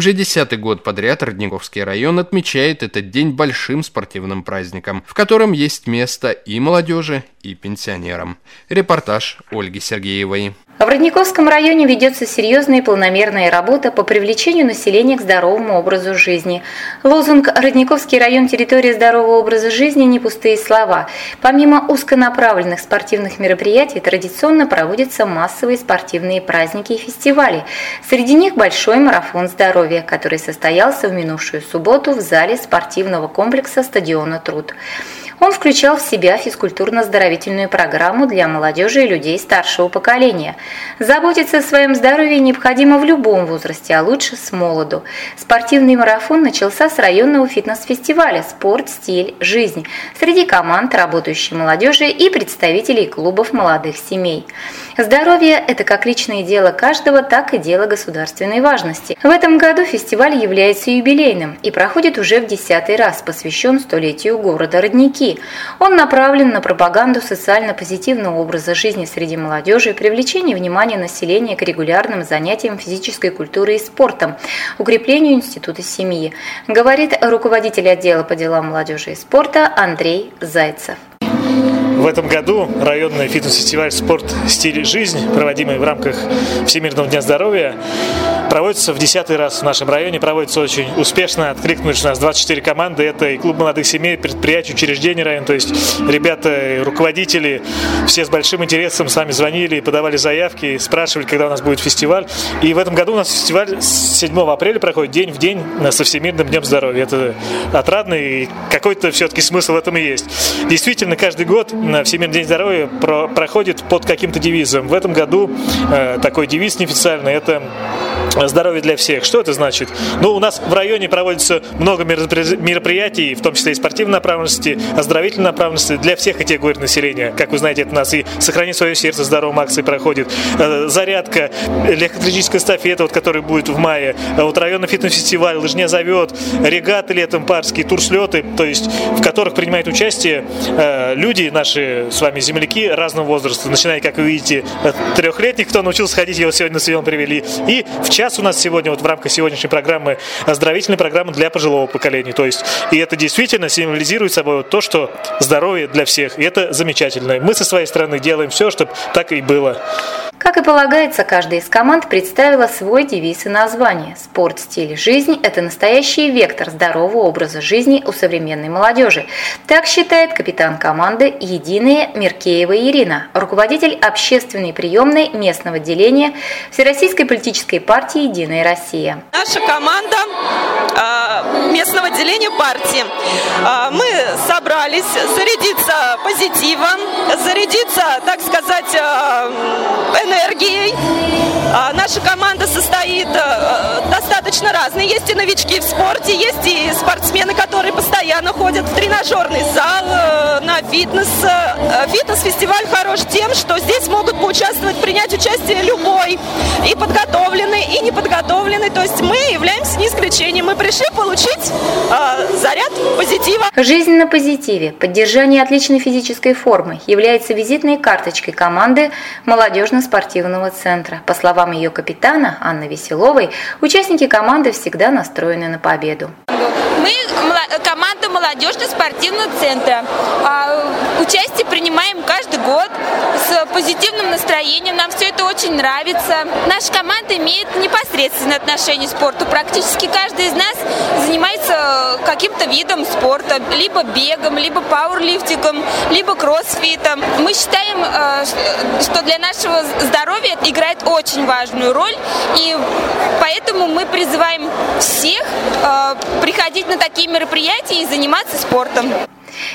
Уже десятый год подряд Родниковский район отмечает этот день большим спортивным праздником, в котором есть место и молодежи, и пенсионерам. Репортаж Ольги Сергеевой. В Родниковском районе ведется серьезная и планомерная работа по привлечению населения к здоровому образу жизни. Лозунг «Родниковский район. Территория здорового образа жизни» – не пустые слова. Помимо узконаправленных спортивных мероприятий, традиционно проводятся массовые спортивные праздники и фестивали. Среди них большой марафон здоровья, который состоялся в минувшую субботу в зале спортивного комплекса стадиона «Труд». Он включал в себя физкультурно-оздоровительную программу для молодежи и людей старшего поколения. Заботиться о своем здоровье необходимо в любом возрасте, а лучше с молоду. Спортивный марафон начался с районного фитнес-фестиваля «Спорт, стиль, жизнь» среди команд работающей молодежи и представителей клубов молодых семей. Здоровье – это как личное дело каждого, так и дело государственной важности. В этом году фестиваль является юбилейным и проходит уже в десятый раз, посвящен столетию города Родники. Он направлен на пропаганду социально-позитивного образа жизни среди молодежи, привлечение внимания населения к регулярным занятиям физической культурой и спортом, укреплению института семьи, говорит руководитель отдела по делам молодежи и спорта Андрей Зайцев. В этом году районный фитнес-фестиваль «Спорт. Стиль. Жизнь», проводимый в рамках Всемирного дня здоровья, проводится в десятый раз в нашем районе, проводится очень успешно. Откликнулись у нас 24 команды. Это и клуб молодых семей, предприятия, учреждения района. То есть ребята, руководители, все с большим интересом с нами звонили, подавали заявки, спрашивали, когда у нас будет фестиваль. И в этом году у нас фестиваль с 7 апреля проходит день в день со Всемирным днем здоровья. Это отрадно и какой-то все-таки смысл в этом и есть. Действительно, каждый год Всемирный день здоровья про проходит под каким-то девизом. В этом году э, такой девиз неофициальный – это здоровье для всех. Что это значит? Ну, у нас в районе проводится много мероприятий, в том числе и спортивной направленности, оздоровительной направленности для всех категорий населения. Как вы знаете, это у нас и «Сохрани свое сердце» здоровым акции проходит, э, зарядка, легкоатлетическая эстафета, вот, которая будет в мае, э, вот районный фитнес-фестиваль, лыжня зовет, регаты летом парские, турслеты, то есть в которых принимают участие э, люди, наши с вами земляки разного возраста, начиная, как вы видите, от трехлетних, кто научился ходить, его сегодня на съем привели, и в час у нас сегодня, вот в рамках сегодняшней программы, оздоровительная программа для пожилого поколения. То есть, и это действительно символизирует собой то, что здоровье для всех. И это замечательно. Мы со своей стороны делаем все, чтобы так и было. Как и полагается, каждая из команд представила свой девиз и название. Спорт, стиль, жизнь – это настоящий вектор здорового образа жизни у современной молодежи. Так считает капитан команды «Единая» Меркеева Ирина, руководитель общественной приемной местного отделения Всероссийской политической партии «Единая Россия». Наша команда отделения партии. А, мы собрались зарядиться позитивом, зарядиться, так сказать, а, энергией. А, наша команда состоит достаточно разной. Есть и новички в спорте, есть и спортсмены, которые постоянно ходят в тренажерный зал, на фитнес. Фитнес-фестиваль хорош тем, что здесь могут поучаствовать, принять участие любой, и подготовленный, и неподготовленный. То есть мы являемся исключением. Мы пришли получить заряд позитива. Жизнь на позитиве, поддержание отличной физической формы является визитной карточкой команды молодежно-спортивного центра. По словам словам ее капитана Анны Веселовой, участники команды всегда настроены на победу. Мы команда молодежно-спортивного центра. А, участие принимаем каждый год позитивным настроением. Нам все это очень нравится. Наша команда имеет непосредственное отношение к спорту. Практически каждый из нас занимается каким-то видом спорта, либо бегом, либо пауэрлифтингом, либо кроссфитом. Мы считаем, э, что для нашего здоровья играет очень важную роль, и поэтому мы призываем всех э, приходить на такие мероприятия и заниматься спортом.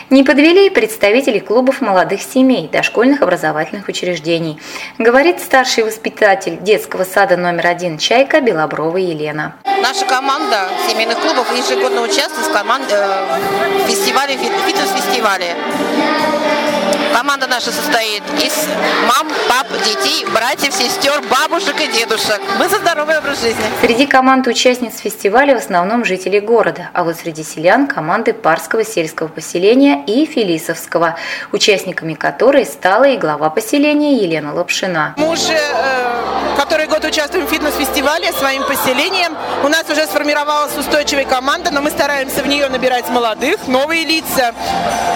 Не подвели и представители клубов молодых семей, дошкольных образовательных учреждений, говорит старший воспитатель детского сада номер один «Чайка» Белоброва Елена. Наша команда семейных клубов ежегодно участвует в команде, э, фестивале, фитнес-фестивале. Команда наша состоит из мам, пап, детей, братьев, сестер, бабушек и дедушек. Мы за здоровый образ жизни. Среди команд участниц фестиваля в основном жители города, а вот среди селян команды Парского сельского поселения и Филисовского, участниками которой стала и глава поселения Елена Лапшина. Мы уже э, который год участвуем в фитнес-фестивале своим поселением. У нас уже сформировалась устойчивая команда, но мы стараемся в нее набирать молодых, новые лица.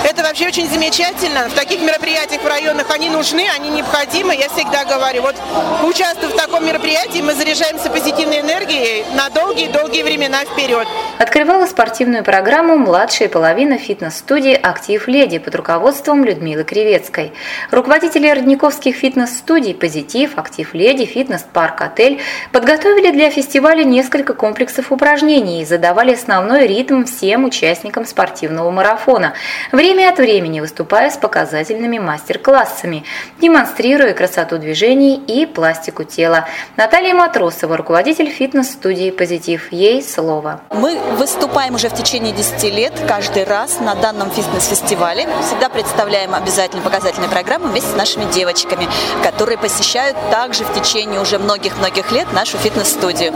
Это вообще очень замечательно. В таких мероприятиях в районах они нужны, они необходимы. Я всегда говорю, вот участвуя в таком мероприятии, мы заряжаемся позитивной энергией на долгие-долгие времена вперед. Открывала спортивную программу младшая половина фитнес-студии «Актив Леди» под руководством Людмилы Кривецкой. Руководители родниковских фитнес-студий «Позитив», «Актив Леди», «Фитнес-парк», «Отель» подготовили для фестиваля несколько комплексов упражнений и задавали основной ритм всем участникам спортивного марафона, время от времени выступая с показательными мастер-классами, демонстрируя красоту движений и пластику тела. Наталья Матросова, руководитель фитнес-студии «Позитив». Ей слово. Мы выступаем уже в течение 10 лет, каждый раз на данном фитнес-фестивале. Всегда представляем обязательно показательные программы вместе с нашими девочками, которые посещают также в течение уже многих-многих лет нашу фитнес-студию.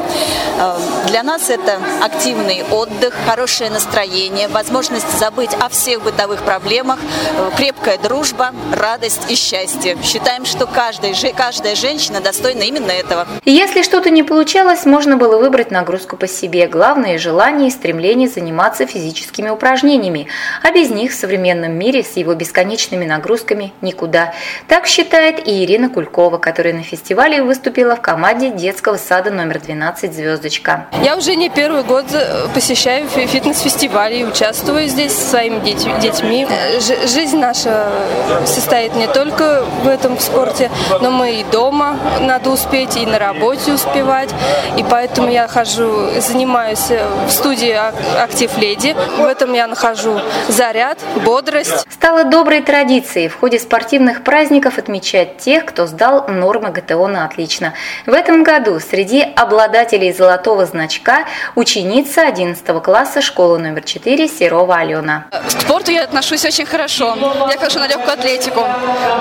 Э, для нас это активный отдых, хорошее настроение, возможность забыть о всех бытовых проблемах, э, крепкая дружба, радость и счастье. Считаем, что каждая, каждая женщина достойна именно этого. Если что-то не получалось, можно было выбрать нагрузку по себе. Главное – желание и стремление заниматься физическими упражнениями. А без них в современном мире с его бесконечными нагрузками никуда. Так считает и Ирина Кулькова, которая на фестивале выступила в команде детского сада номер 12 «Звездочка». Я уже не первый год э, посещаю фитнес-фестивали и участвую здесь со своими детьми. Ж жизнь наша состоит не только в этом спорте, но мы и дома надо успеть, и на работе успевать. И поэтому я хожу, занимаюсь в студии «Актив Леди». В этом я нахожу заряд, бодрость. Стало доброй традицией в ходе спортивных праздников отмечать тех, кто сдал нормы ГТО на отлично. В этом году среди обладателей золотого значка ученица 11 класса школы номер 4 Серова Алена. К спорту я отношусь очень хорошо. Я хожу на легкую атлетику.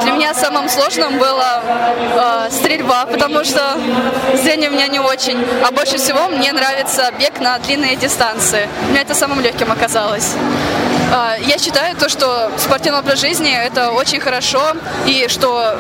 Для меня самым сложным было э, стрельба, потому что зрение у меня не очень. А больше всего мне нравится бег на длинные дистанции. Мне это самым легким оказалось. А, я считаю то, что спортивный образ жизни – это очень хорошо, и что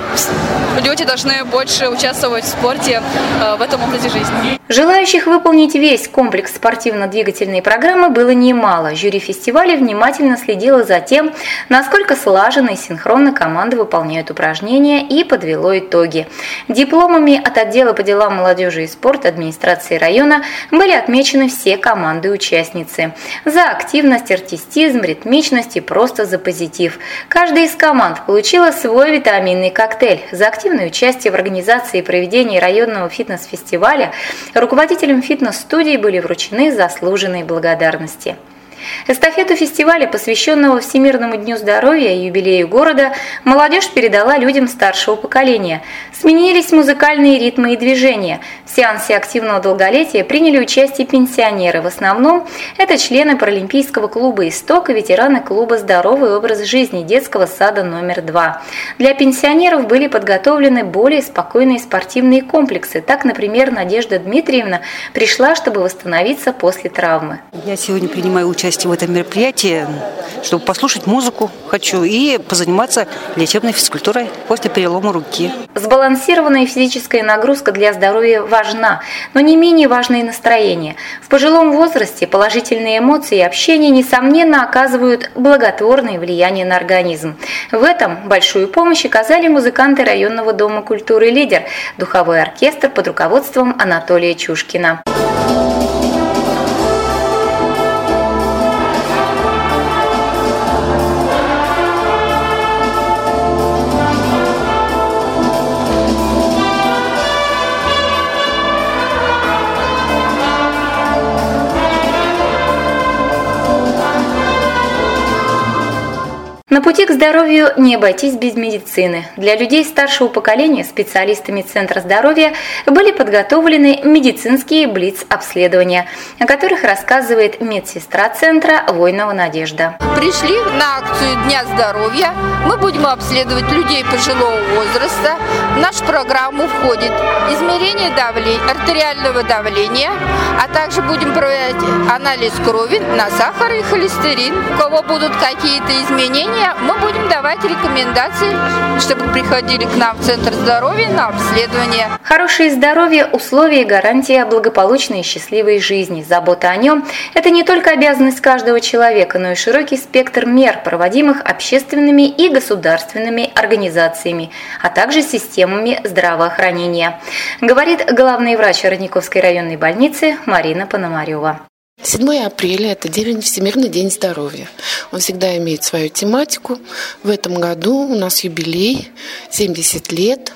люди должны больше участвовать в спорте а, в этом образе жизни. Желающих выполнить весь комплекс спортивно-двигательной программы было немало. Жюри фестиваля внимательно следило за тем, насколько слаженно и синхронно команды выполняют упражнения и подвело итоги. Дипломами от отдела по делам молодежи и спорта администрации района были отмечены все команды-участницы. За активность, артистизм, ритмичность и просто за позитив. Каждая из команд получила свой витаминный коктейль. За активное участие в организации и проведении районного фитнес-фестиваля руководителям фитнес-студии были вручены заслуженные благодарности. Эстафету фестиваля, посвященного Всемирному дню здоровья и юбилею города, молодежь передала людям старшего поколения. Сменились музыкальные ритмы и движения. В сеансе активного долголетия приняли участие пенсионеры. В основном это члены Паралимпийского клуба «Исток» и ветераны клуба «Здоровый образ жизни» детского сада номер два. Для пенсионеров были подготовлены более спокойные спортивные комплексы. Так, например, Надежда Дмитриевна пришла, чтобы восстановиться после травмы. Я сегодня принимаю участие участие в этом мероприятии, чтобы послушать музыку хочу и позаниматься лечебной физкультурой после перелома руки. Сбалансированная физическая нагрузка для здоровья важна, но не менее важно и настроение. В пожилом возрасте положительные эмоции и общение, несомненно, оказывают благотворное влияние на организм. В этом большую помощь оказали музыканты районного дома культуры «Лидер», духовой оркестр под руководством Анатолия Чушкина. по к здоровью не обойтись без медицины. Для людей старшего поколения специалистами Центра здоровья были подготовлены медицинские блиц-обследования, о которых рассказывает медсестра Центра Войнова Надежда. Пришли на акцию Дня здоровья. Мы будем обследовать людей пожилого возраста. В нашу программу входит измерение давления, артериального давления, а также будем проводить анализ крови на сахар и холестерин. У кого будут какие-то изменения, обследования мы будем давать рекомендации, чтобы приходили к нам в Центр здоровья на обследование. Хорошее здоровье – условие и гарантия благополучной и счастливой жизни. Забота о нем – это не только обязанность каждого человека, но и широкий спектр мер, проводимых общественными и государственными организациями, а также системами здравоохранения, говорит главный врач Родниковской районной больницы Марина Пономарева. 7 апреля – это День Всемирный день здоровья. Он всегда имеет свою тематику. В этом году у нас юбилей – 70 лет.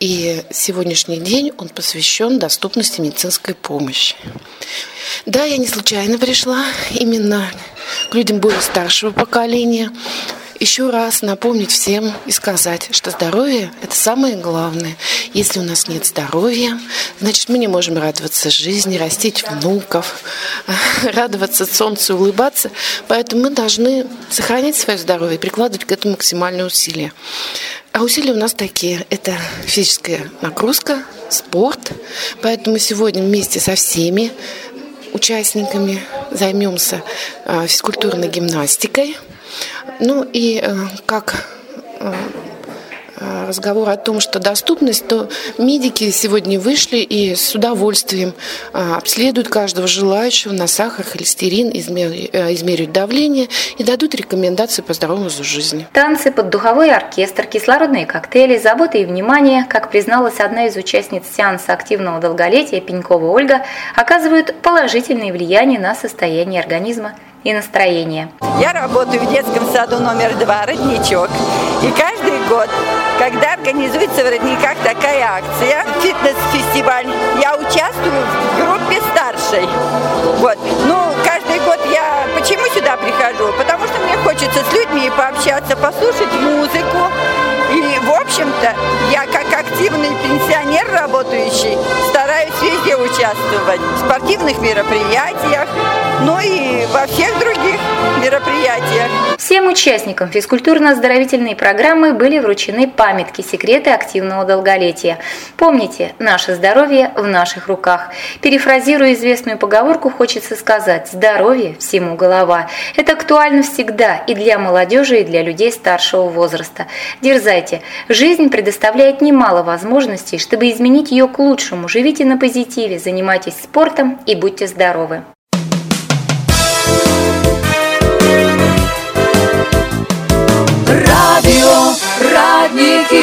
И сегодняшний день он посвящен доступности медицинской помощи. Да, я не случайно пришла именно к людям более старшего поколения, еще раз напомнить всем и сказать, что здоровье – это самое главное. Если у нас нет здоровья, значит, мы не можем радоваться жизни, растить внуков, радоваться солнцу, улыбаться. Поэтому мы должны сохранять свое здоровье и прикладывать к этому максимальные усилия. А усилия у нас такие. Это физическая нагрузка, спорт. Поэтому сегодня вместе со всеми участниками займемся а, физкультурной гимнастикой – ну и э, как э, э, разговор о том, что доступность, то медики сегодня вышли и с удовольствием обследуют каждого желающего на сахар, холестерин, измеряют давление и дадут рекомендации по здоровому образу жизни. Танцы под духовой оркестр, кислородные коктейли, забота и внимание, как призналась одна из участниц сеанса активного долголетия Пенькова Ольга, оказывают положительное влияние на состояние организма и настроение. Я работаю в детском саду номер два «Родничок». И каждый год, когда организуется в Родниках такая акция, фитнес-фестиваль, я участвую в группе старшей. Вот. Ну, каждый год я почему сюда прихожу? Потому что мне хочется с людьми пообщаться, послушать музыку. И, в общем-то, я как активный пенсионер работающий участвовать. В спортивных мероприятиях, ну и во всех других мероприятиях. Всем участникам физкультурно-оздоровительной программы были вручены памятки «Секреты активного долголетия». Помните, наше здоровье в наших руках. Перефразируя известную поговорку, хочется сказать «здоровье всему голова». Это актуально всегда и для молодежи, и для людей старшего возраста. Дерзайте. Жизнь предоставляет немало возможностей, чтобы изменить ее к лучшему. Живите на позитиве, занимайтесь спортом и будьте здоровы. Радио Радники